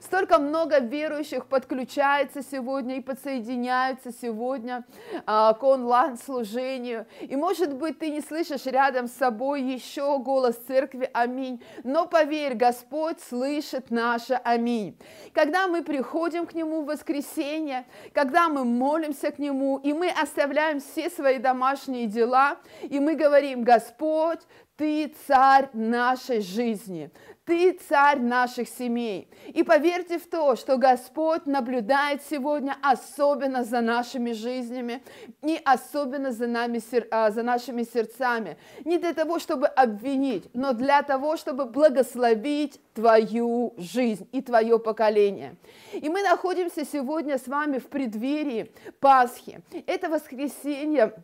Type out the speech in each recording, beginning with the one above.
Столько много верующих подключается сегодня и подсоединяются сегодня а, к онлайн-служению. И, может быть, ты не слышишь рядом с собой еще голос церкви «Аминь». Но поверь, Господь слышит наше «Аминь». Когда мы приходим к Нему в воскресенье, когда мы молимся к Нему, и мы оставляем все свои домашние дела, и мы говорим, Господь, ты царь нашей жизни. Ты царь наших семей. И поверьте в то, что Господь наблюдает сегодня особенно за нашими жизнями и особенно за, нами, а, за нашими сердцами. Не для того, чтобы обвинить, но для того, чтобы благословить твою жизнь и твое поколение. И мы находимся сегодня с вами в преддверии Пасхи. Это воскресенье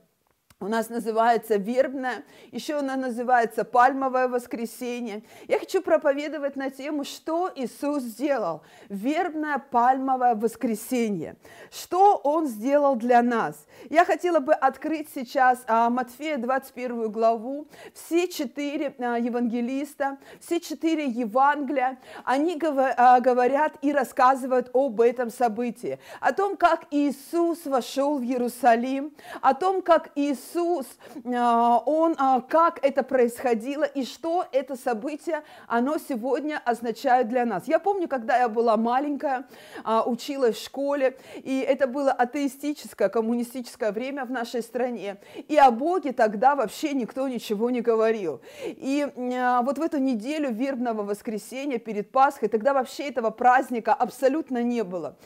у нас называется вербное, еще она называется пальмовое воскресенье. Я хочу проповедовать на тему, что Иисус сделал. Вербное пальмовое воскресенье. Что Он сделал для нас. Я хотела бы открыть сейчас а, Матфея 21 главу. Все четыре а, евангелиста, все четыре Евангелия, они а, говорят и рассказывают об этом событии. О том, как Иисус вошел в Иерусалим, о том, как Иисус Иисус, а, Он, а, как это происходило и что это событие, оно сегодня означает для нас. Я помню, когда я была маленькая, а, училась в школе, и это было атеистическое, коммунистическое время в нашей стране, и о Боге тогда вообще никто ничего не говорил. И вот в эту неделю вербного воскресенья перед Пасхой, тогда вообще этого праздника абсолютно не было.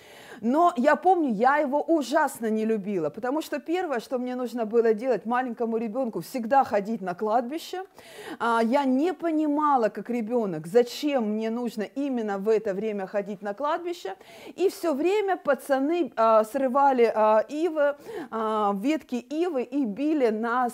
Но я помню, я его ужасно не любила, потому что первое, что мне нужно было делать маленькому ребенку, всегда ходить на кладбище. А, я не понимала, как ребенок, зачем мне нужно именно в это время ходить на кладбище. И все время пацаны а, срывали а, ивы, ветки ивы и били нас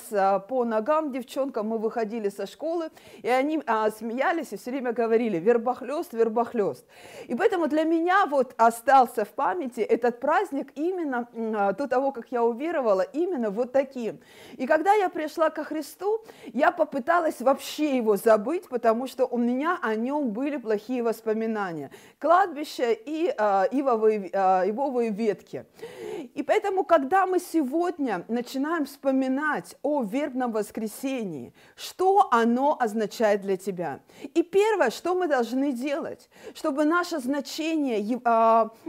по ногам, девчонкам. Мы выходили со школы, и они смеялись и все время говорили «вербохлёст, вербохлёст». И поэтому для меня вот остался в памяти памяти этот праздник именно а, до того, как я уверовала, именно вот таким. И когда я пришла ко Христу, я попыталась вообще его забыть, потому что у меня о нем были плохие воспоминания. Кладбище и э, ивовые, э, ивовые ветки. И поэтому, когда мы сегодня начинаем вспоминать о вербном воскресении, что оно означает для тебя? И первое, что мы должны делать, чтобы наше значение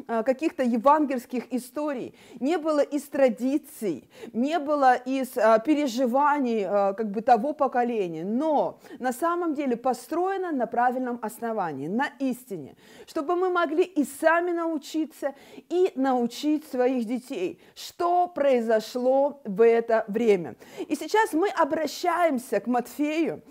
каких-то каких-то евангельских историй, не было из традиций, не было из а, переживаний а, как бы того поколения, но на самом деле построено на правильном основании, на истине, чтобы мы могли и сами научиться, и научить своих детей, что произошло в это время. И сейчас мы обращаемся к Матфею,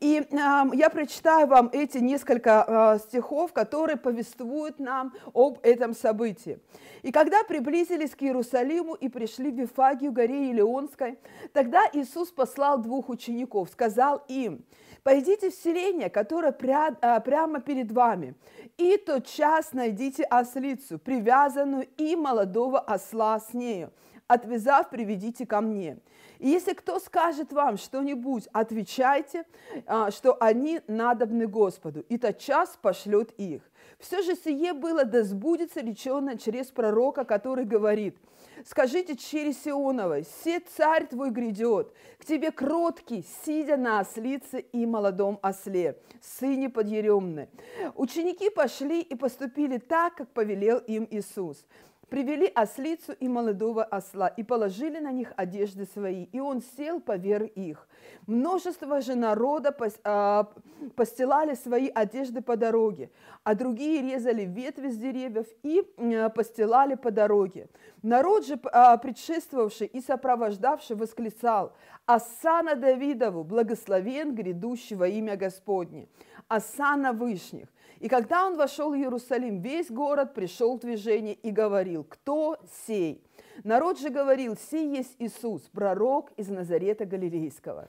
и э, я прочитаю вам эти несколько э, стихов, которые повествуют нам об этом событии. И когда приблизились к Иерусалиму и пришли в Вифагию, горе Илеонской, тогда Иисус послал двух учеников, сказал им, «Пойдите в селение, которое а, прямо перед вами, и тот час найдите ослицу, привязанную и молодого осла с нею, отвязав, приведите ко мне. И если кто скажет вам что-нибудь, отвечайте, а, что они надобны Господу, и тот час пошлет их. Все же сие было, да сбудется речено через пророка, который говорит, «Скажите через Сионовой, се царь твой грядет, к тебе кроткий, сидя на ослице и молодом осле, сыне подъеремны». Ученики пошли и поступили так, как повелел им Иисус привели ослицу и молодого осла и положили на них одежды свои, и он сел поверх их. Множество же народа а, постилали свои одежды по дороге, а другие резали ветви с деревьев и а, постилали по дороге. Народ же, а, предшествовавший и сопровождавший, восклицал, «Асана Давидову, благословен грядущий во имя Господне, Асана Вышних». И когда он вошел в Иерусалим, весь город пришел в движение и говорил, кто сей? Народ же говорил, сей есть Иисус, пророк из Назарета Галилейского.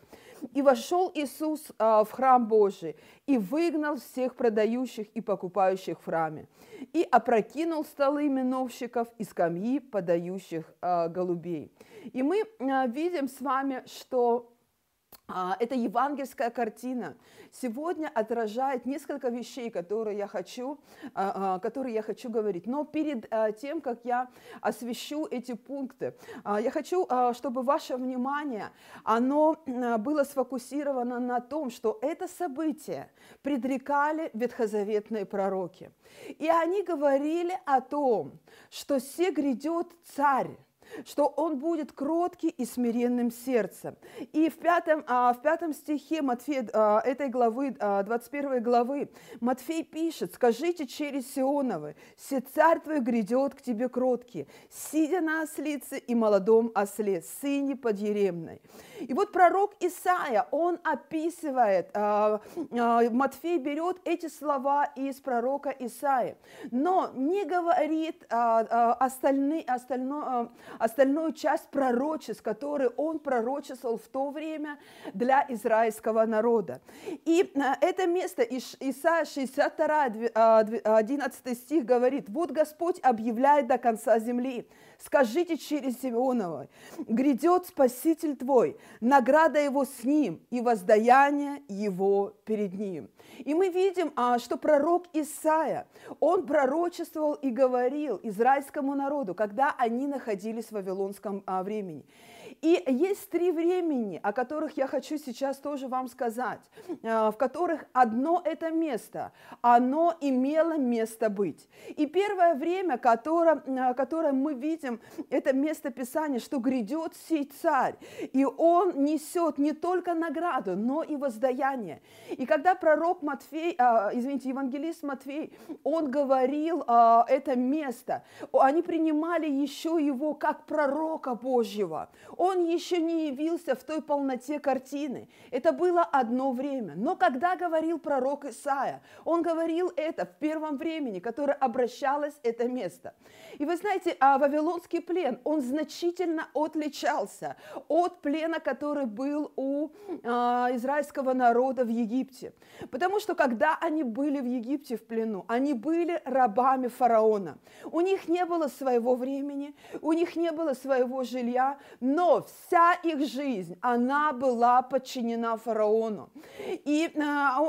И вошел Иисус а, в храм Божий и выгнал всех продающих и покупающих в храме, и опрокинул столы миновщиков и скамьи подающих а, голубей. И мы а, видим с вами, что а, эта евангельская картина сегодня отражает несколько вещей, которые я хочу, а, а, которые я хочу говорить. Но перед тем, как я освещу эти пункты, я хочу, чтобы ваше внимание, оно было сфокусировано на том, что это событие предрекали ветхозаветные пророки. И они говорили о том, что все грядет царь, что он будет кроткий и смиренным сердцем. И в пятом, а, в пятом стихе Матфея, а, этой главы, 21 а, главы, Матфей пишет, «Скажите через Сионовы, все царь твой грядет к тебе кроткий, сидя на ослице и молодом осле, сыне подъеремной». И вот пророк Исаия, он описывает, Матфей берет эти слова из пророка Исаия, но не говорит остальные, остальное, остальную часть пророчеств, которые он пророчествовал в то время для израильского народа. И э, это место, Исайя 62, 11 стих говорит, «Вот Господь объявляет до конца земли, скажите через Симеонова, грядет Спаситель твой, награда его с ним и воздаяние его перед ним». И мы видим, а, что пророк Исаия, он пророчествовал и говорил израильскому народу, когда они находились в вавилонском а, времени. И есть три времени, о которых я хочу сейчас тоже вам сказать, а, в которых одно это место, оно имело место быть. И первое время, которое, а, которое мы видим, это место Писания, что грядет сей царь, и он несет не только награду, но и воздаяние. И когда пророк Матфей, а, извините, евангелист Матфей, он говорил это место, они принимали еще его как пророка Божьего он еще не явился в той полноте картины. Это было одно время. Но когда говорил пророк Исаия, он говорил это в первом времени, которое обращалось это место. И вы знаете, а Вавилонский плен, он значительно отличался от плена, который был у а, израильского народа в Египте. Потому что когда они были в Египте в плену, они были рабами фараона. У них не было своего времени, у них не было своего жилья, но вся их жизнь, она была подчинена фараону. И э,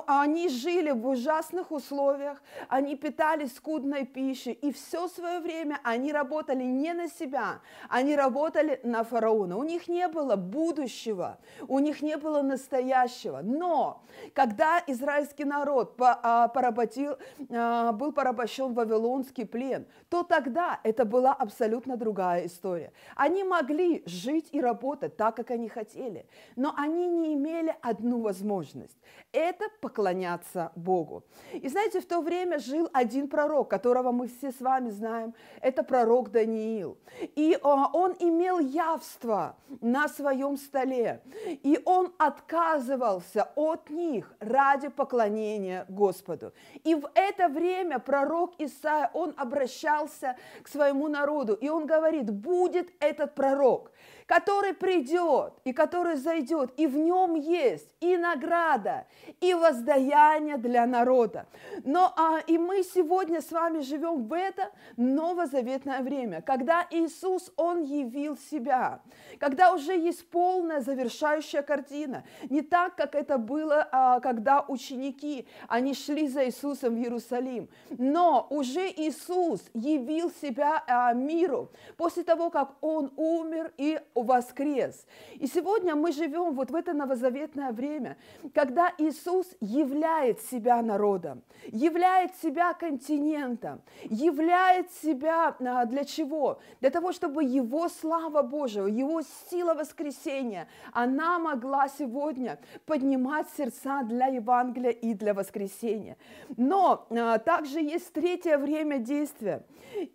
они жили в ужасных условиях, они питались скудной пищей, и все свое время они работали не на себя, они работали на фараона. У них не было будущего, у них не было настоящего. Но когда израильский народ а, поработил, а, был порабощен в Вавилонский плен, то тогда это была абсолютно другая история. Они могли жить и работать так, как они хотели, но они не имели одну возможность – это поклоняться Богу. И знаете, в то время жил один пророк, которого мы все с вами знаем, это пророк Даниил. И а, он имел явство на своем столе, и он отказывался от них ради поклонения Господу. И в это время пророк Исаия, он обращался к своему народу, и он говорит, будет этот пророк, который придет и который зайдет, и в нем есть и награда, и воздаяние для народа. Но а, и мы сегодня с вами живем в это новозаветное время, когда Иисус, Он явил себя, когда уже есть полная завершающая картина, не так, как это было, а, когда ученики, они шли за Иисусом в Иерусалим, но уже Иисус явил себя а, миру после того, как Он умер и воскрес. И сегодня мы живем вот в это новозаветное время, когда Иисус являет себя народом, являет себя континентом, являет себя а, для чего? Для того, чтобы Его слава Божия, Его сила воскресения, она могла сегодня поднимать сердца для Евангелия и для воскресения. Но а, также есть третье время действия.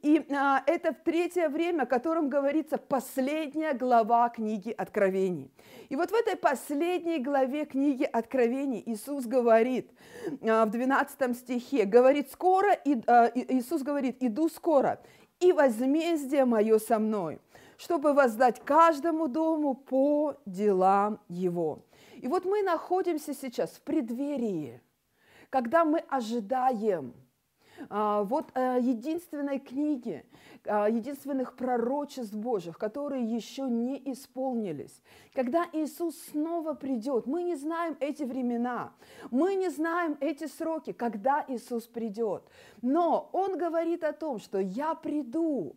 И а, это третье время, о котором говорится последняя глава книги Откровений. И вот в этой последней главе книги Откровений Иисус говорит а, в 12 стихе, говорит скоро, а, Иисус говорит, иду скоро, и возмездие мое со мной, чтобы воздать каждому дому по делам его. И вот мы находимся сейчас в преддверии, когда мы ожидаем – вот э, единственной книги, а, единственных пророчеств Божьих, которые еще не исполнились. Когда Иисус снова придет, мы не знаем эти времена, мы не знаем эти сроки, когда Иисус придет. Но Он говорит о том, что я приду,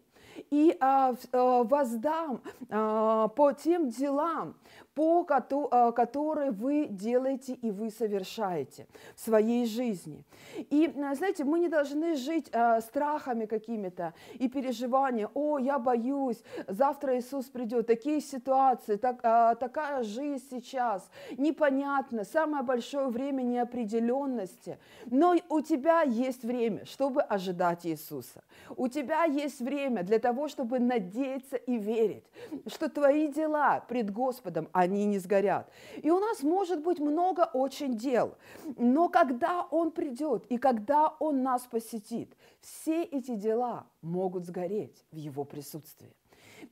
и а, а, воздам а, по тем делам, по а, которые вы делаете и вы совершаете в своей жизни. И, а, знаете, мы не должны жить а, страхами какими-то и переживания. О, я боюсь, завтра Иисус придет. Такие ситуации, так, такая жизнь сейчас, непонятно, самое большое время неопределенности. Но у тебя есть время, чтобы ожидать Иисуса. У тебя есть время для того, чтобы надеяться и верить, что твои дела пред Господом, они не сгорят. И у нас может быть много очень дел, но когда Он придет и когда Он нас посетит, все эти дела могут сгореть в Его присутствии.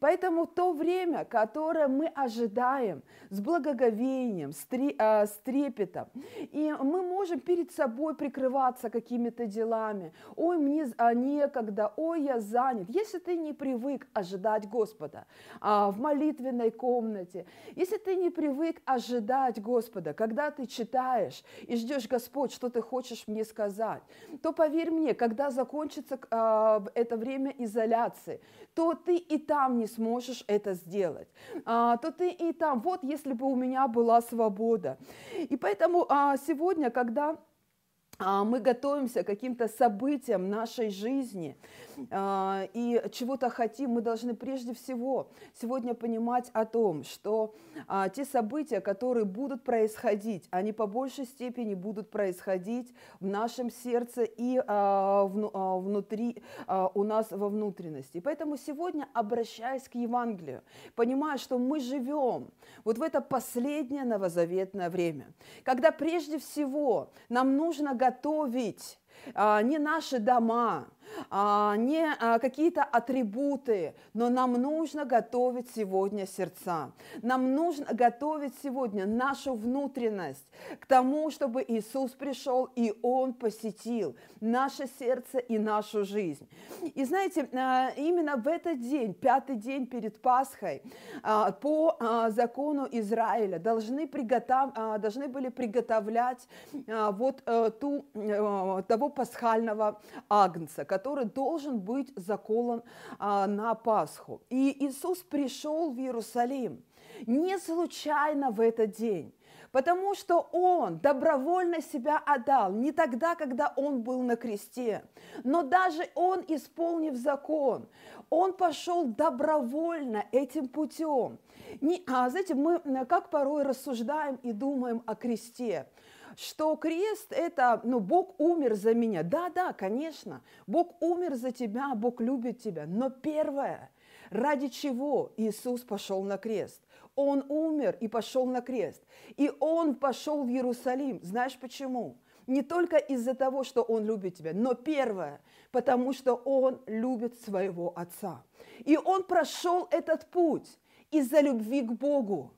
Поэтому то время, которое мы ожидаем с благоговением, с, э, с трепетом, и мы можем перед собой прикрываться какими-то делами. Ой, мне а, некогда, ой, я занят. Если ты не привык ожидать Господа а, в молитвенной комнате, если ты не привык ожидать Господа, когда ты читаешь и ждешь, Господь, что ты хочешь мне сказать, то поверь мне, когда закончится а, это время изоляции, то ты и там не сможешь это сделать, а, то ты и там, вот если бы у меня была свобода. И поэтому а, сегодня, когда а, мы готовимся к каким-то событиям нашей жизни а, и чего-то хотим, мы должны прежде всего сегодня понимать о том, что а, те события, которые будут происходить, они по большей степени будут происходить в нашем сердце и внутри у нас во внутренности. Поэтому сегодня, обращаясь к Евангелию, понимая, что мы живем вот в это последнее новозаветное время, когда прежде всего нам нужно готовить а, не наши дома, а, не а, какие-то атрибуты, но нам нужно готовить сегодня сердца. Нам нужно готовить сегодня нашу внутренность к тому, чтобы Иисус пришел и Он посетил наше сердце и нашу жизнь. И знаете, именно в этот день, пятый день перед Пасхой, по закону Израиля должны, приготов... должны были приготовлять вот э, ту, э, того пасхального агнца, который должен быть заколон а, на Пасху. И Иисус пришел в Иерусалим не случайно в этот день, потому что Он добровольно себя отдал, не тогда, когда Он был на кресте, но даже Он, исполнив закон, Он пошел добровольно этим путем. Не, а, знаете, мы как порой рассуждаем и думаем о кресте – что крест – это, ну, Бог умер за меня. Да, да, конечно, Бог умер за тебя, Бог любит тебя. Но первое, ради чего Иисус пошел на крест? Он умер и пошел на крест. И Он пошел в Иерусалим. Знаешь почему? Не только из-за того, что Он любит тебя, но первое, потому что Он любит своего Отца. И Он прошел этот путь из-за любви к Богу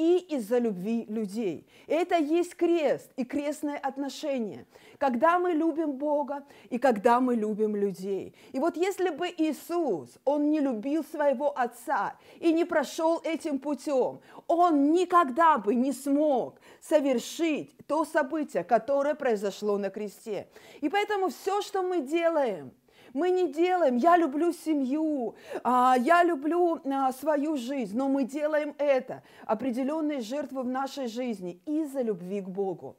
и из-за любви людей. Это есть крест и крестное отношение, когда мы любим Бога и когда мы любим людей. И вот если бы Иисус, Он не любил своего Отца и не прошел этим путем, Он никогда бы не смог совершить то событие, которое произошло на кресте. И поэтому все, что мы делаем – мы не делаем, я люблю семью, а, я люблю а, свою жизнь, но мы делаем это, определенные жертвы в нашей жизни из-за любви к Богу.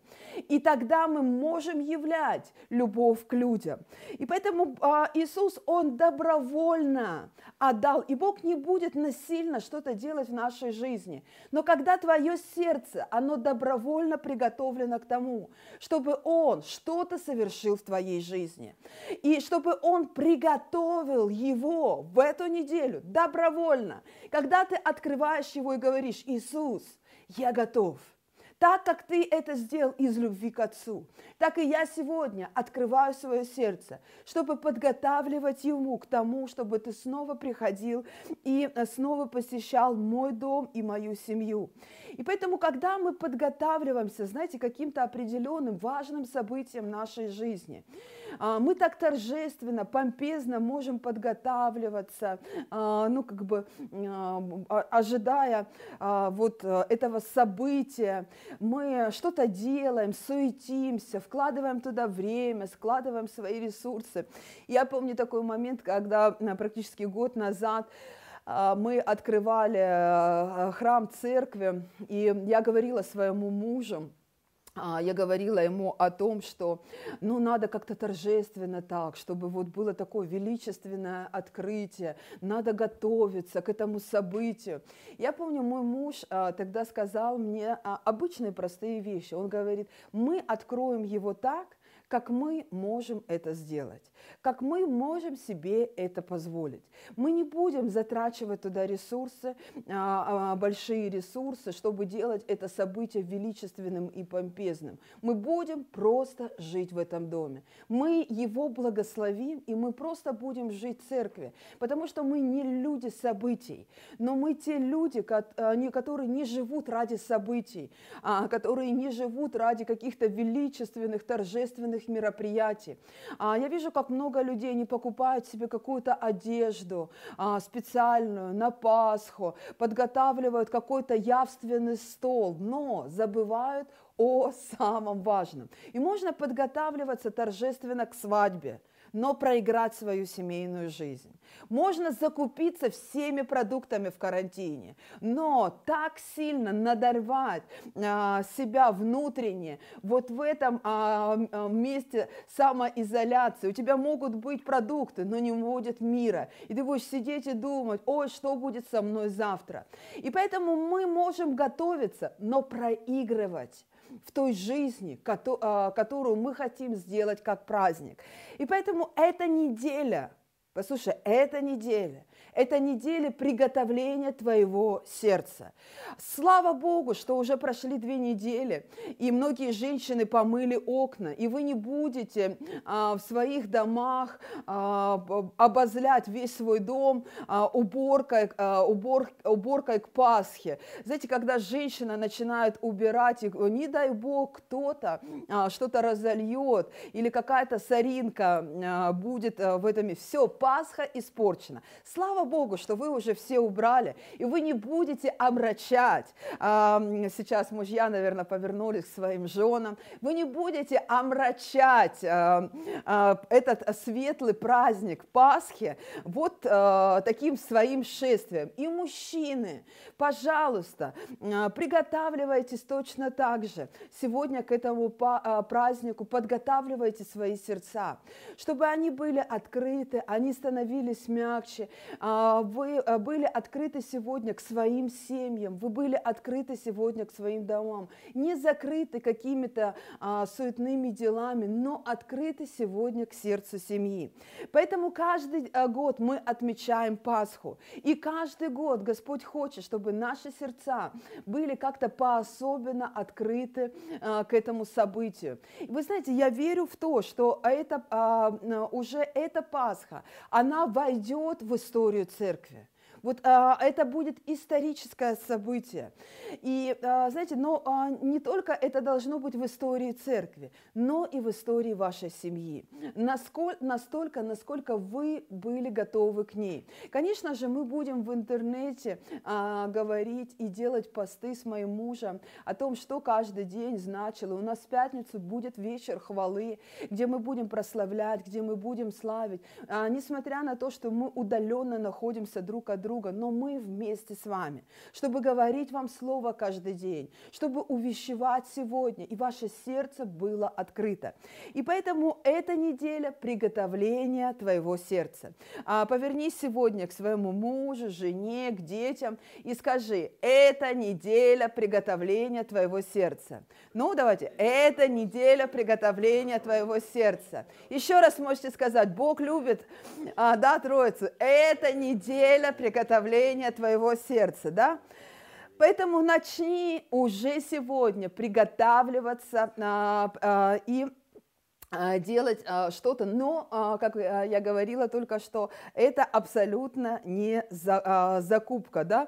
И тогда мы можем являть любовь к людям. И поэтому а, Иисус, Он добровольно отдал, и Бог не будет насильно что-то делать в нашей жизни. Но когда твое сердце, оно добровольно приготовлено к тому, чтобы Он что-то совершил в твоей жизни, и чтобы Он он приготовил его в эту неделю добровольно. Когда ты открываешь его и говоришь, Иисус, я готов – так как ты это сделал из любви к Отцу, так и я сегодня открываю свое сердце, чтобы подготавливать ему к тому, чтобы ты снова приходил и э, снова посещал мой дом и мою семью. И поэтому, когда мы подготавливаемся, знаете, каким-то определенным важным событиям нашей жизни, мы так торжественно, помпезно можем подготавливаться, а, ну, как бы а, ожидая вот э, этого события. Мы что-то делаем, суетимся, вкладываем туда время, складываем свои ресурсы. Я помню такой момент, когда практически год назад мы открывали э, храм церкви, и я говорила своему мужу, а, я говорила ему о том, что ну, надо как-то торжественно так, чтобы вот было такое величественное открытие, надо готовиться к этому событию. Я помню, мой муж а, тогда сказал мне а, обычные простые вещи. Он говорит, мы откроем его так, как мы можем это сделать, как мы можем себе это позволить. Мы не будем затрачивать туда ресурсы, а, а, большие ресурсы, чтобы делать это событие величественным и помпезным. Мы будем просто жить в этом доме. Мы его благословим, и мы просто будем жить в церкви, потому что мы не люди событий, но мы те люди, которые не живут ради событий, а, которые не живут ради каких-то величественных, торжественных мероприятий. Я вижу, как много людей не покупают себе какую-то одежду а, специальную на Пасху, подготавливают какой-то явственный стол, но забывают о самом важном. И можно подготавливаться торжественно к свадьбе, но проиграть свою семейную жизнь. Можно закупиться всеми продуктами в карантине, но так сильно надорвать а, себя внутренне, вот в этом а, а, месте самоизоляции. У тебя могут быть продукты, но не будет мира. И ты будешь сидеть и думать, ой, что будет со мной завтра. И поэтому мы можем готовиться, но проигрывать в той жизни, а, которую мы хотим сделать как праздник. И поэтому эта неделя, послушай, эта неделя, это неделя приготовления твоего сердца. Слава Богу, что уже прошли две недели, и многие женщины помыли окна, и вы не будете а, в своих домах а, обозлять весь свой дом а, уборкой, а, убор, уборкой к Пасхе. Знаете, когда женщина начинает убирать, и, не дай Бог, кто-то а, что-то разольет, или какая-то соринка а, будет а, в этом, все, Пасха испорчена. Слава Слава Богу, что вы уже все убрали, и вы не будете омрачать. Сейчас мужья, наверное, повернулись к своим женам. Вы не будете омрачать а, этот светлый праздник Пасхи вот а, таким своим шествием. И мужчины, пожалуйста, а, приготавливайтесь точно так же. Сегодня к этому празднику подготавливайте свои сердца, чтобы они были открыты, они становились мягче, вы а, были открыты сегодня к своим семьям, вы были открыты сегодня к своим домам, не закрыты какими-то а, суетными делами, но открыты сегодня к сердцу семьи. Поэтому каждый год мы отмечаем Пасху, и каждый год Господь хочет, чтобы наши сердца были как-то по-особенно открыты к этому событию. Вы знаете, я верю в то, что это, уже эта Пасха, она войдет в историю церкви. Вот а, это будет историческое событие. И, а, знаете, но а, не только это должно быть в истории церкви, но и в истории вашей семьи. Насколько, настолько, насколько вы были готовы к ней. Конечно же, мы будем в интернете а, говорить и делать посты с моим мужем о том, что каждый день значило. У нас в пятницу будет вечер хвалы, где мы будем прославлять, где мы будем славить. А, несмотря на то, что мы удаленно находимся друг от друга, друга, но мы вместе с вами, чтобы говорить вам слово каждый день, чтобы увещевать сегодня, и ваше сердце было открыто. И поэтому эта неделя приготовления твоего сердца. А, повернись сегодня к своему мужу, жене, к детям и скажи, это неделя приготовления твоего сердца. Ну, давайте, это неделя приготовления твоего сердца. Еще раз можете сказать, Бог любит, а, да, Троицу, это неделя приготовления приготовления твоего сердца, да? Поэтому начни уже сегодня приготавливаться а, а, и а, делать а, что-то, но, а, как а, я говорила только что, это абсолютно не за, закупка, да,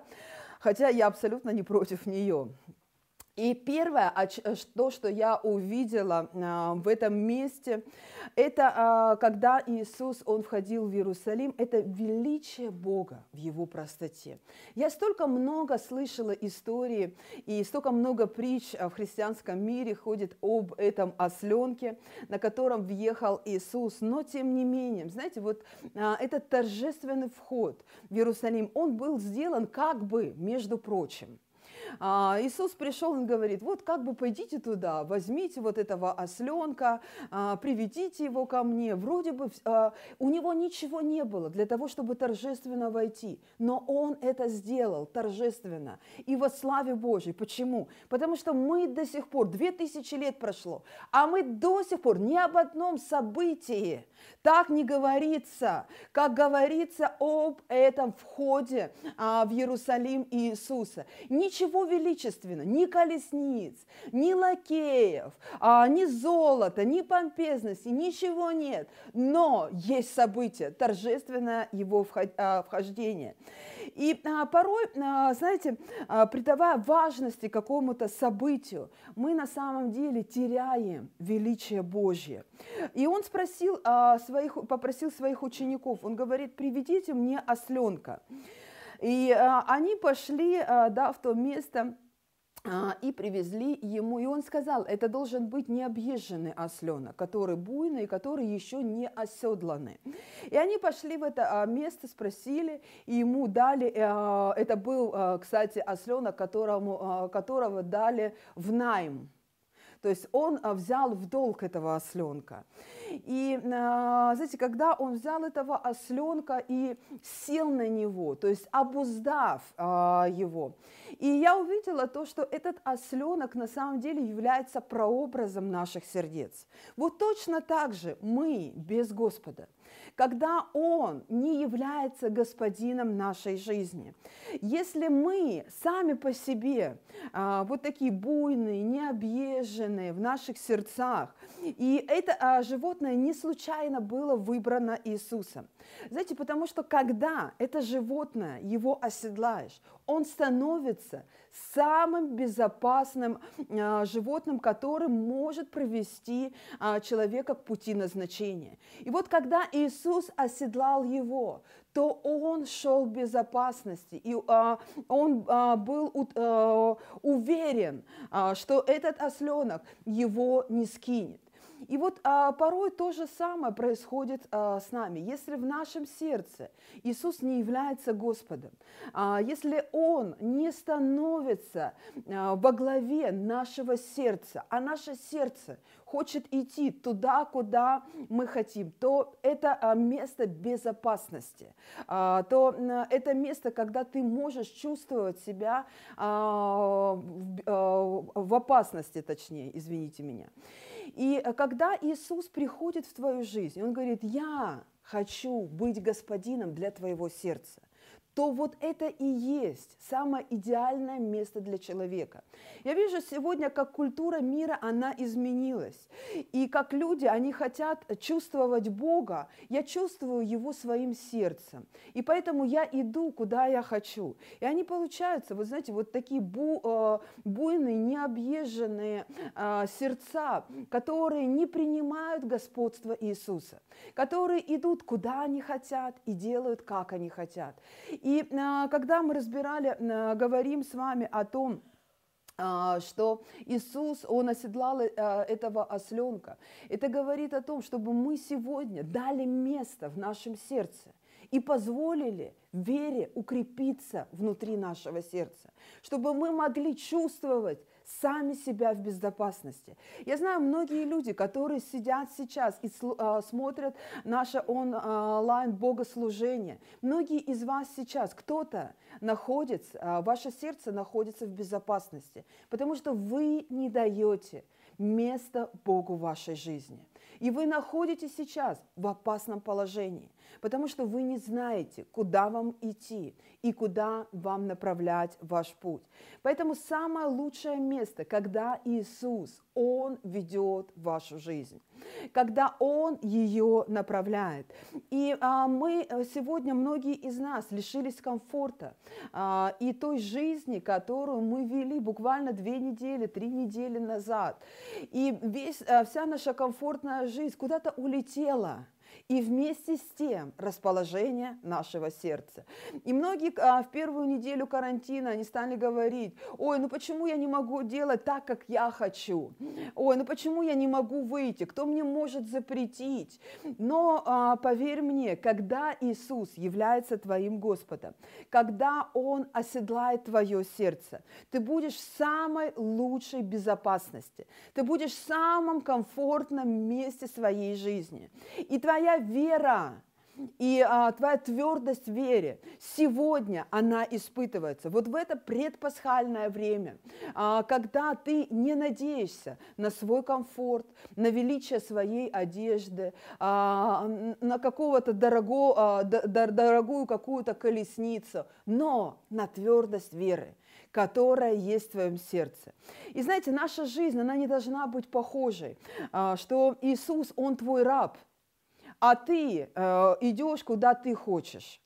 хотя я абсолютно не против нее. И первое, то, что я увидела а, в этом месте, это а, когда Иисус, Он входил в Иерусалим, это величие Бога в Его простоте. Я столько много слышала истории и столько много притч в христианском мире ходит об этом осленке, на котором въехал Иисус. Но тем не менее, знаете, вот а, этот торжественный вход в Иерусалим, он был сделан как бы, между прочим, а, Иисус пришел, он говорит, вот как бы пойдите туда, возьмите вот этого осленка, а, приведите его ко мне. Вроде бы а, у него ничего не было для того, чтобы торжественно войти, но он это сделал торжественно и во славе Божьей. Почему? Потому что мы до сих пор, две тысячи лет прошло, а мы до сих пор ни об одном событии так не говорится, как говорится об этом входе в Иерусалим Иисуса. Ничего величественно, ни колесниц, ни лакеев, а, ни золота, ни помпезности, ничего нет. Но есть событие, торжественное его а, вхождение. И а, порой, а, знаете, а, придавая важности какому-то событию, мы на самом деле теряем величие Божье. И он спросил а, своих, попросил своих учеников, он говорит, приведите мне осленка. И а, они пошли а, да, в то место, а, и привезли ему, и он сказал, это должен быть необъезженный осленок, который буйный, который еще не оседланный. И они пошли в это место, спросили, и ему дали, это был, кстати, осленок, которому, которого дали в найм. То есть он взял в долг этого осленка. И, а, знаете, когда он взял этого осленка и сел на него, то есть обуздав а, его, и я увидела то, что этот осленок на самом деле является прообразом наших сердец. Вот точно так же мы без Господа – когда Он не является господином нашей жизни. Если мы сами по себе а, вот такие буйные, необъезженные в наших сердцах, и это а, животное не случайно было выбрано Иисусом. Знаете, потому что когда это животное, его оседлаешь, он становится самым безопасным а, животным, которым может провести а, человека к пути назначения. И вот когда Иисус оседлал его, то он шел в безопасности, и а, он а, был у, а, уверен, а, что этот осленок его не скинет. И вот а, порой то же самое происходит а, с нами. Если в нашем сердце Иисус не является Господом, а, если Он не становится а, во главе нашего сердца, а наше сердце хочет идти туда, куда мы хотим, то это а, место безопасности, а, то а, это место, когда ты можешь чувствовать себя в опасности, точнее, извините меня. И э, когда Иисус приходит в твою жизнь, Он говорит, я хочу быть господином для твоего сердца то вот это и есть самое идеальное место для человека. Я вижу сегодня, как культура мира, она изменилась. И как люди, они хотят чувствовать Бога. Я чувствую Его своим сердцем. И поэтому я иду, куда я хочу. И они получаются, вы знаете, вот такие бу, э, буйные, необъезженные э, сердца, которые не принимают господство Иисуса, которые идут, куда они хотят и делают, как они хотят. И а, когда мы разбирали, а, говорим с вами о том, а, что Иисус, Он оседлал э, этого осленка. Это говорит о том, чтобы мы сегодня дали место в нашем сердце и позволили вере укрепиться внутри нашего сердца, чтобы мы могли чувствовать сами себя в безопасности. Я знаю многие люди, которые сидят сейчас и а, смотрят наше онлайн богослужение. Многие из вас сейчас, кто-то находится, а, ваше сердце находится в безопасности, потому что вы не даете место Богу в вашей жизни. И вы находитесь сейчас в опасном положении, потому что вы не знаете, куда вам идти и куда вам направлять ваш путь. Поэтому самое лучшее место, когда Иисус, Он ведет вашу жизнь, когда Он ее направляет. И а, мы э, сегодня, многие из нас лишились комфорта а, и той жизни, которую мы вели буквально две недели, три недели назад. И весь, а, вся наша комфортная жизнь куда-то улетела и вместе с тем расположение нашего сердца. И многие а, в первую неделю карантина они стали говорить, ой, ну почему я не могу делать так, как я хочу? Ой, ну почему я не могу выйти? Кто мне может запретить? Но а, поверь мне, когда Иисус является твоим Господом, когда Он оседлает твое сердце, ты будешь в самой лучшей безопасности, ты будешь в самом комфортном месте своей жизни. И твоя твоя вера и а, твоя твердость в вере сегодня она испытывается. Вот в это предпасхальное время, а, когда ты не надеешься на свой комфорт, на величие своей одежды, а, на какого-то дорого, а, дорогую какую-то колесницу, но на твердость веры которая есть в твоем сердце. И знаете, наша жизнь, она не должна быть похожей, а, что Иисус, Он твой раб – а ты э, идешь куда ты хочешь.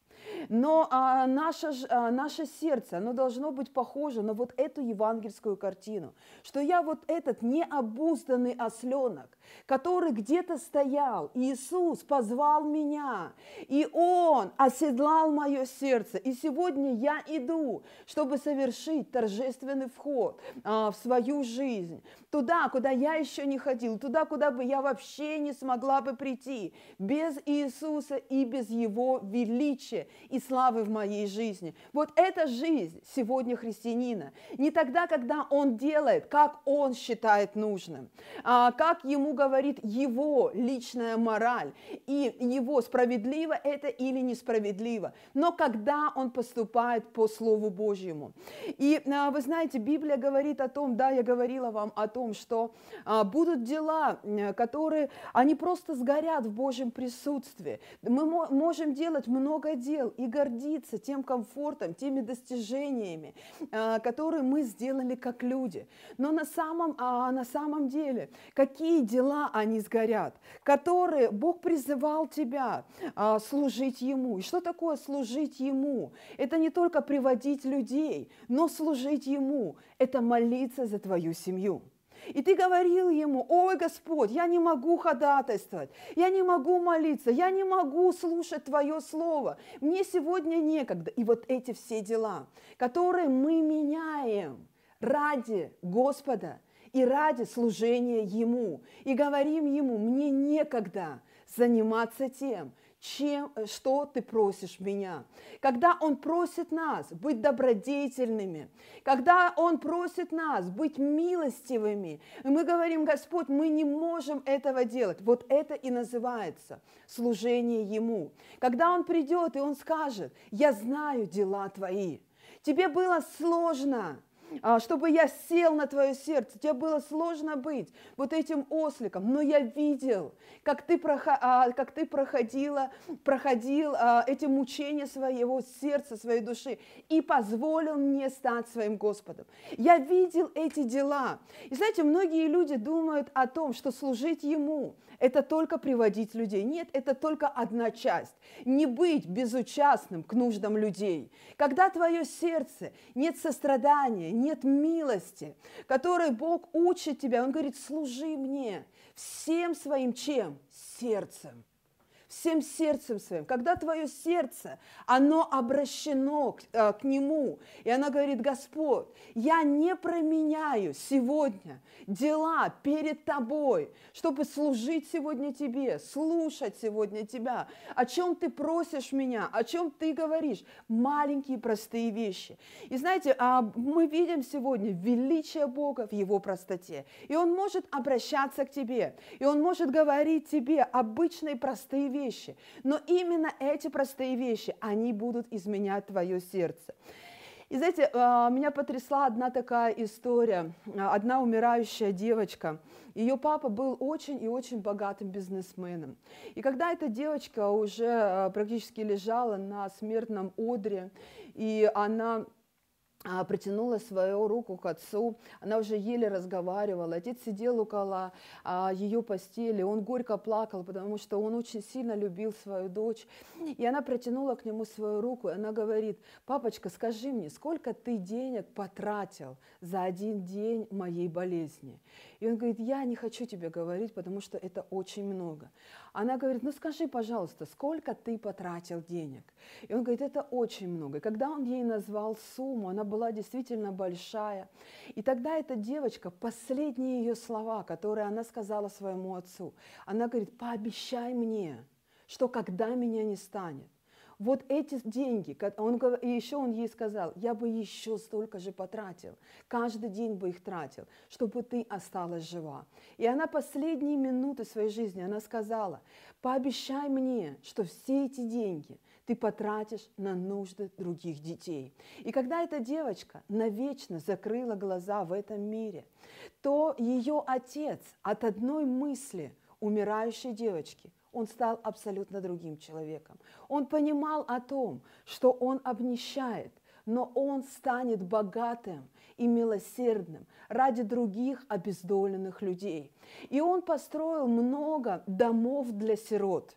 Но а, наше, а, наше сердце, оно должно быть похоже на вот эту евангельскую картину, что я вот этот необузданный осленок, который где-то стоял, Иисус позвал меня, и Он оседлал мое сердце, и сегодня я иду, чтобы совершить торжественный вход а, в свою жизнь, туда, куда я еще не ходил, туда, куда бы я вообще не смогла бы прийти, без Иисуса и без Его величия и славы в моей жизни. Вот эта жизнь сегодня христианина. Не тогда, когда он делает, как он считает нужным, а как ему говорит его личная мораль, и его справедливо это или несправедливо, но когда он поступает по Слову Божьему. И а, вы знаете, Библия говорит о том, да, я говорила вам о том, что а, будут дела, которые, они просто сгорят в Божьем присутствии. Мы можем делать много дел, и гордиться тем комфортом, теми достижениями, а, которые мы сделали как люди. Но на самом, а, на самом деле, какие дела они сгорят, которые Бог призывал тебя а, служить Ему. И что такое служить Ему? Это не только приводить людей, но служить Ему – это молиться за твою семью. И ты говорил ему, ой, Господь, я не могу ходатайствовать, я не могу молиться, я не могу слушать Твое Слово, мне сегодня некогда. И вот эти все дела, которые мы меняем ради Господа и ради служения Ему, и говорим Ему, мне некогда заниматься тем, чем, э, что ты просишь меня. Когда Он просит нас быть добродетельными, когда Он просит нас быть милостивыми, и мы говорим, Господь, мы не можем этого делать. Вот это и называется служение Ему. Когда Он придет и Он скажет, я знаю дела твои, тебе было сложно, чтобы я сел на твое сердце. Тебе было сложно быть вот этим осликом, но я видел, как ты, а, как ты проходила, проходил а, эти мучения своего сердца, своей души и позволил мне стать своим Господом. Я видел эти дела. И знаете, многие люди думают о том, что служить Ему – это только приводить людей. Нет, это только одна часть. Не быть безучастным к нуждам людей. Когда твое сердце нет сострадания, нет милости, которой Бог учит тебя. Он говорит, служи мне всем своим чем? Сердцем всем сердцем своим, когда твое сердце, оно обращено к, э, к Нему, и оно говорит, Господь, я не променяю сегодня дела перед Тобой, чтобы служить сегодня Тебе, слушать сегодня Тебя, о чем Ты просишь меня, о чем Ты говоришь, маленькие простые вещи. И знаете, а мы видим сегодня величие Бога в Его простоте, и Он может обращаться к тебе, и Он может говорить тебе обычные простые вещи, вещи. Но именно эти простые вещи, они будут изменять твое сердце. И знаете, а, меня потрясла одна такая история. Одна умирающая девочка. Ее папа был очень и очень богатым бизнесменом. И когда эта девочка уже а, практически лежала на смертном одре, и она а, протянула свою руку к отцу, она уже еле разговаривала, отец сидел около а, ее постели, он горько плакал, потому что он очень сильно любил свою дочь, и она протянула к нему свою руку, и она говорит, папочка, скажи мне, сколько ты денег потратил за один день моей болезни? И он говорит, я не хочу тебе говорить, потому что это очень много. Она говорит, ну скажи, пожалуйста, сколько ты потратил денег? И он говорит, это очень много. И когда он ей назвал сумму, она была действительно большая. И тогда эта девочка, последние ее слова, которые она сказала своему отцу, она говорит, пообещай мне, что когда меня не станет, вот эти деньги, он, и еще он ей сказал, я бы еще столько же потратил, каждый день бы их тратил, чтобы ты осталась жива. И она последние минуты своей жизни, она сказала, пообещай мне, что все эти деньги ты потратишь на нужды других детей. И когда эта девочка навечно закрыла глаза в этом мире, то ее отец от одной мысли умирающей девочки он стал абсолютно другим человеком. Он понимал о том, что он обнищает, но он станет богатым и милосердным ради других обездоленных людей. И он построил много домов для сирот.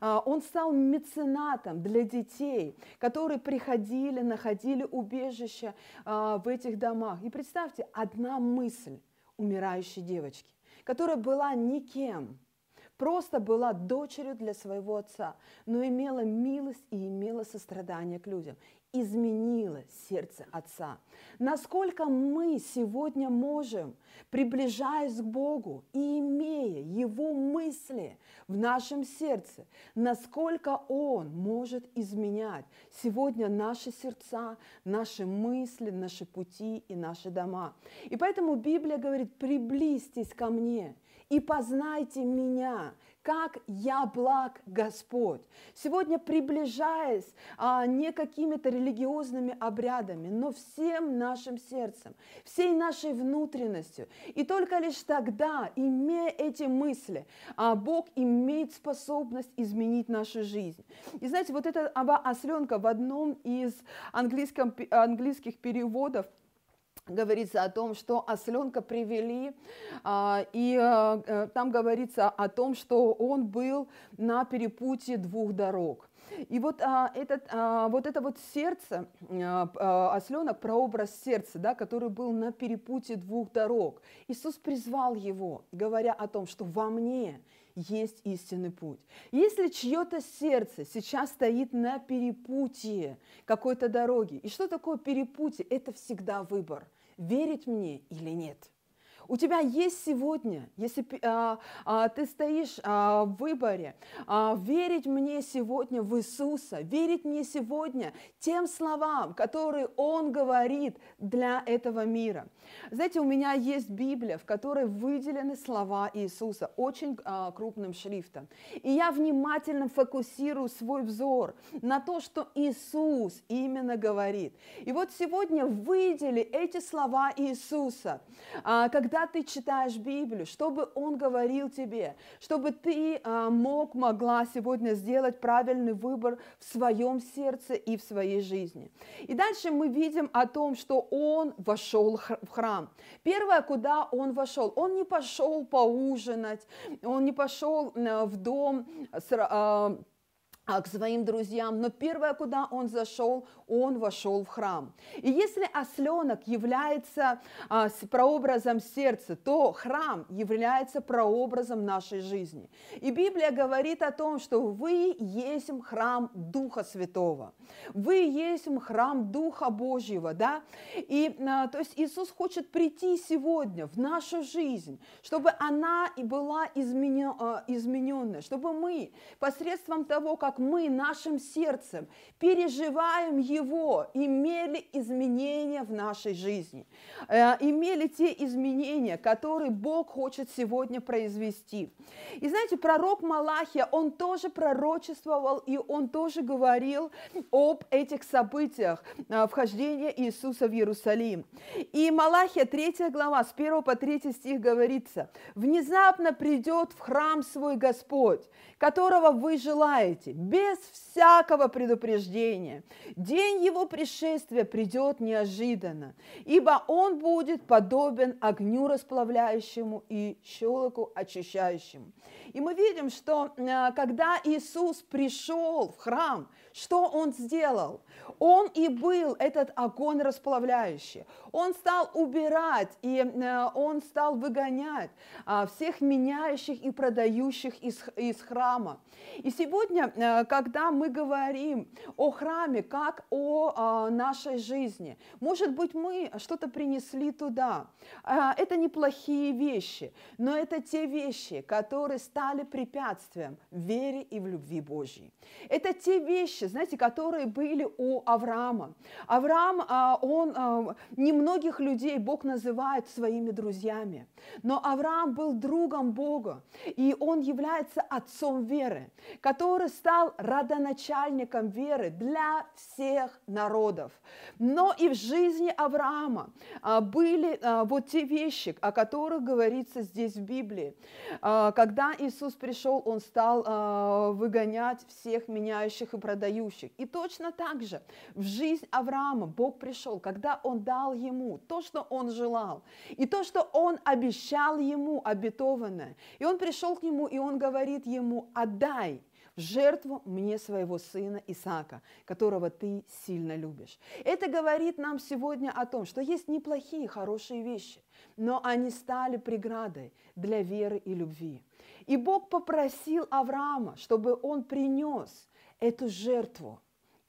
А, он стал меценатом для детей, которые приходили, находили убежище а, в этих домах. И представьте, одна мысль умирающей девочки, которая была никем, просто была дочерью для своего отца, но имела милость и имела сострадание к людям изменила сердце Отца. Насколько мы сегодня можем, приближаясь к Богу и имея Его мысли в нашем сердце, насколько Он может изменять сегодня наши сердца, наши мысли, наши пути и наши дома. И поэтому Библия говорит, приблизьтесь ко мне и познайте меня, как я благ Господь. Сегодня приближаясь а, не какими-то религиозными обрядами, но всем нашим сердцем, всей нашей внутренностью. И только лишь тогда, имея эти мысли, а, Бог имеет способность изменить нашу жизнь. И знаете, вот эта осленка в одном из английских переводов – говорится о том, что осленка привели, а, и а, э, там говорится о том, что он был на перепутье двух дорог. И вот, а, этот, а, вот это вот сердце, а, осленок, прообраз сердца, да, который был на перепутье двух дорог. Иисус призвал его, говоря о том, что во мне есть истинный путь. Если чье-то сердце сейчас стоит на перепутье какой-то дороги, и что такое перепутье? Это всегда выбор, верить мне или нет. У тебя есть сегодня, если а, а, ты стоишь а, в выборе, а, верить мне сегодня в Иисуса, верить мне сегодня тем словам, которые Он говорит для этого мира. Знаете, у меня есть Библия, в которой выделены слова Иисуса очень а, крупным шрифтом. И я внимательно фокусирую свой взор на то, что Иисус именно говорит. И вот сегодня выдели эти слова Иисуса, а, когда когда ты читаешь Библию, чтобы Он говорил тебе, чтобы ты а, мог, могла сегодня сделать правильный выбор в своем сердце и в своей жизни. И дальше мы видим о том, что Он вошел в храм. Первое, куда Он вошел, Он не пошел поужинать, Он не пошел в дом с а, к своим друзьям, но первое, куда он зашел, он вошел в храм. И если осленок является а, прообразом сердца, то храм является прообразом нашей жизни. И Библия говорит о том, что вы есть храм Духа Святого, вы есть храм Духа Божьего, да? И а, то есть Иисус хочет прийти сегодня в нашу жизнь, чтобы она и была измененная, чтобы мы посредством того, как мы нашим сердцем переживаем Его, имели изменения в нашей жизни, э, имели те изменения, которые Бог хочет сегодня произвести. И знаете, пророк Малахия, он тоже пророчествовал, и он тоже говорил об этих событиях э, вхождения Иисуса в Иерусалим. И Малахия, 3 глава, с 1 по 3 стих говорится, «Внезапно придет в храм свой Господь, которого вы желаете, без всякого предупреждения. День его пришествия придет неожиданно, ибо он будет подобен огню расплавляющему и щелоку очищающему. И мы видим, что э, когда Иисус пришел в храм, что Он сделал? Он и был этот огонь расплавляющий. Он стал убирать, и э, Он стал выгонять а, всех меняющих и продающих из, из храма. И сегодня, э, когда мы говорим о храме, как о а, нашей жизни, может быть, мы что-то принесли туда. А, это неплохие вещи, но это те вещи, которые стали препятствием в вере и в любви Божьей. Это те вещи, знаете, которые были у Авраама. Авраам, а, он, немногих людей Бог называет своими друзьями, но Авраам был другом Бога, и он является отцом веры который стал родоначальником веры для всех народов. Но и в жизни Авраама а, были а, вот те вещи, о которых говорится здесь в Библии. А, когда Иисус пришел, Он стал выгонять всех меняющих и продающих. И точно так же в жизнь Авраама Бог пришел, когда Он дал ему то, что он желал, и то, что он обещал ему обетованное. И он пришел к нему, и он говорит ему, отдай в жертву мне своего сына Исаака, которого ты сильно любишь. Это говорит нам сегодня о том, что есть неплохие, хорошие вещи, но они стали преградой для веры и любви. И Бог попросил Авраама, чтобы он принес эту жертву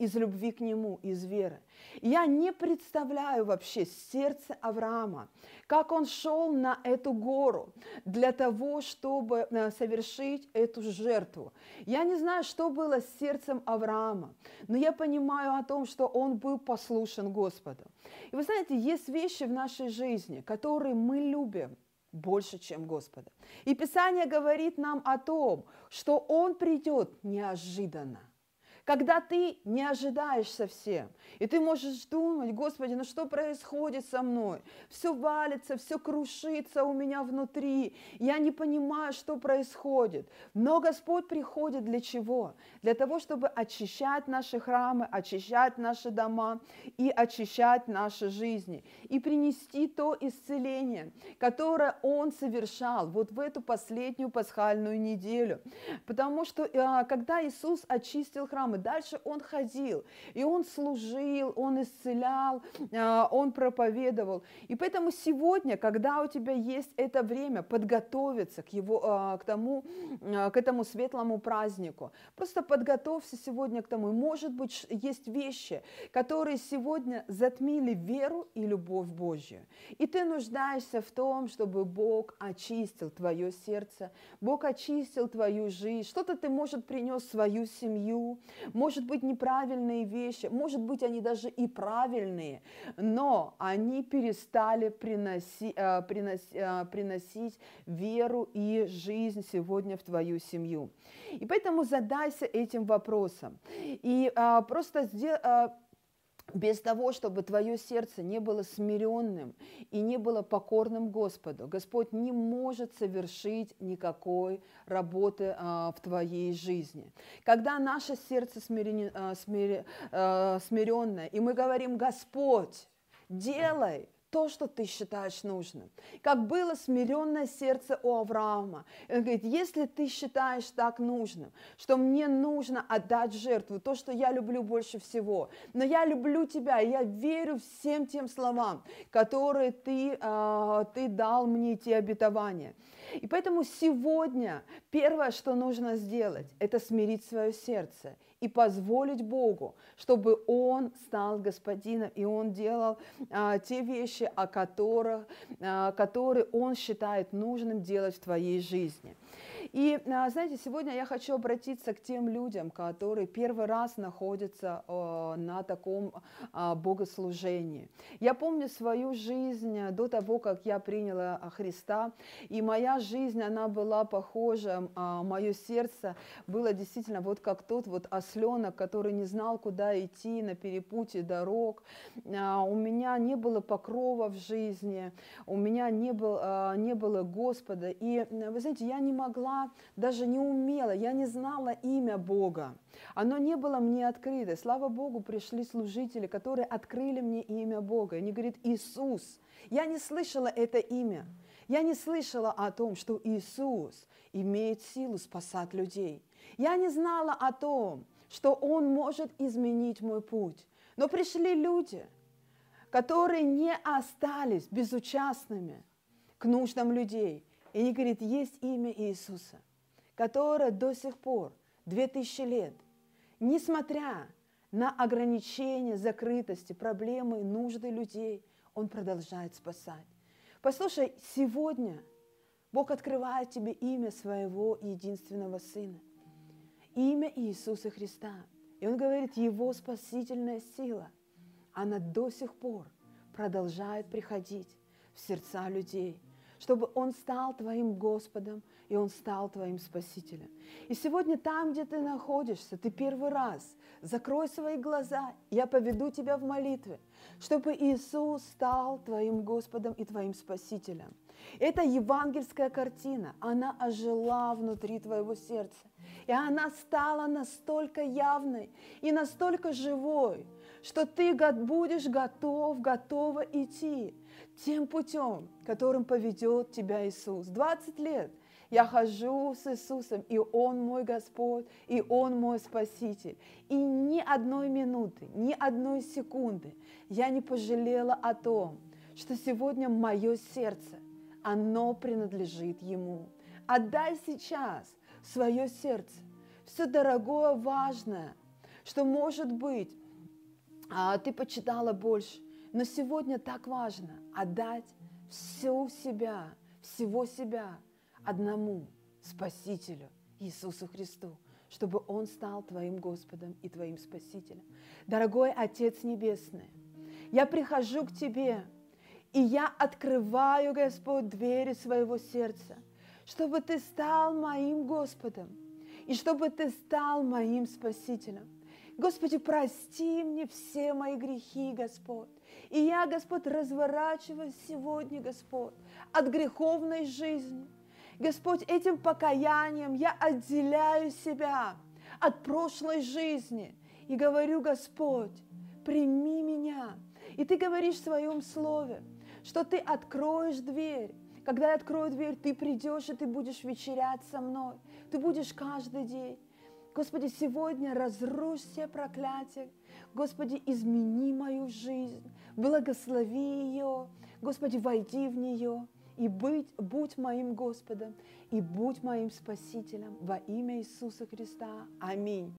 из любви к нему, из веры. Я не представляю вообще сердце Авраама, как он шел на эту гору для того, чтобы э, совершить эту жертву. Я не знаю, что было с сердцем Авраама, но я понимаю о том, что он был послушен Господу. И вы знаете, есть вещи в нашей жизни, которые мы любим, больше, чем Господа. И Писание говорит нам о том, что Он придет неожиданно когда ты не ожидаешь совсем, и ты можешь думать, Господи, ну что происходит со мной? Все валится, все крушится у меня внутри, я не понимаю, что происходит. Но Господь приходит для чего? Для того, чтобы очищать наши храмы, очищать наши дома и очищать наши жизни, и принести то исцеление, которое Он совершал вот в эту последнюю пасхальную неделю. Потому что а, когда Иисус очистил храм, храм, дальше он ходил, и он служил, он исцелял, а, он проповедовал. И поэтому сегодня, когда у тебя есть это время подготовиться к, его, а, к, тому, а, к этому светлому празднику, просто подготовься сегодня к тому. И, может быть, есть вещи, которые сегодня затмили веру и любовь Божью. И ты нуждаешься в том, чтобы Бог очистил твое сердце, Бог очистил твою жизнь. Что-то ты, может, принес свою семью, может быть, неправильные вещи, может быть, они даже и правильные, но они перестали приноси, э, э, приносить веру и жизнь сегодня в твою семью. И поэтому задайся этим вопросом. И а, просто сделай без того, чтобы твое сердце не было смиренным и не было покорным Господу, Господь не может совершить никакой работы а, в твоей жизни. Когда наше сердце смирен, а, смир, а, смиренное, и мы говорим, Господь, делай, то, что ты считаешь нужным. Как было смиренное сердце у Авраама. Он говорит, если ты считаешь так нужным, что мне нужно отдать жертву, то, что я люблю больше всего, но я люблю тебя, я верю всем тем словам, которые ты, э, ты дал мне, те обетования. И поэтому сегодня первое, что нужно сделать, это смирить свое сердце и позволить Богу, чтобы Он стал господином, и Он делал а, те вещи, о которых, а, которые Он считает нужным делать в твоей жизни. И, а, знаете, сегодня я хочу обратиться к тем людям, которые первый раз находятся э, на таком а, богослужении. Я помню свою жизнь до того, как я приняла Христа, и моя жизнь, она была похожа, а, мое сердце было действительно вот как тот вот осленок, который не знал, куда идти на перепутье дорог. У меня не было покрова в жизни, у меня не, был, не было Господа. И, вы знаете, я не могла, даже не умела, я не знала имя Бога. Оно не было мне открыто. Слава Богу, пришли служители, которые открыли мне имя Бога. Они говорят, Иисус. Я не слышала это имя. Я не слышала о том, что Иисус имеет силу спасать людей. Я не знала о том, что Он может изменить мой путь. Но пришли люди, которые не остались безучастными к нуждам людей. И они говорят, есть имя Иисуса, которое до сих пор, две тысячи лет, несмотря на ограничения, закрытости, проблемы, нужды людей, Он продолжает спасать. Послушай, сегодня Бог открывает тебе имя своего единственного Сына, имя Иисуса Христа. И Он говорит, Его спасительная сила, она до сих пор продолжает приходить в сердца людей – чтобы Он стал твоим Господом, и Он стал твоим Спасителем. И сегодня там, где ты находишься, ты первый раз, закрой свои глаза, я поведу тебя в молитве, чтобы Иисус стал твоим Господом и твоим Спасителем. Это евангельская картина, она ожила внутри твоего сердца. И она стала настолько явной и настолько живой, что ты будешь готов, готова идти тем путем, которым поведет тебя Иисус. 20 лет я хожу с Иисусом, и Он мой Господь, и Он мой Спаситель. И ни одной минуты, ни одной секунды я не пожалела о том, что сегодня мое сердце, оно принадлежит Ему. Отдай сейчас свое сердце, все дорогое, важное, что может быть, а, ты почитала больше, но сегодня так важно отдать всю себя, всего себя одному Спасителю Иисусу Христу, чтобы Он стал твоим Господом и твоим Спасителем. Дорогой Отец Небесный, я прихожу к Тебе, и я открываю, Господь, двери своего сердца, чтобы Ты стал моим Господом, и чтобы Ты стал моим Спасителем. Господи, прости мне все мои грехи, Господь. И я, Господь, разворачиваюсь сегодня, Господь, от греховной жизни. Господь, этим покаянием я отделяю себя от прошлой жизни и говорю, Господь, прими меня. И ты говоришь в своем слове, что ты откроешь дверь. Когда я открою дверь, ты придешь и ты будешь вечерять со мной. Ты будешь каждый день. Господи, сегодня разрушь все проклятия. Господи, измени мою жизнь, благослови ее. Господи, войди в нее и быть, будь моим Господом и будь моим Спасителем во имя Иисуса Христа. Аминь.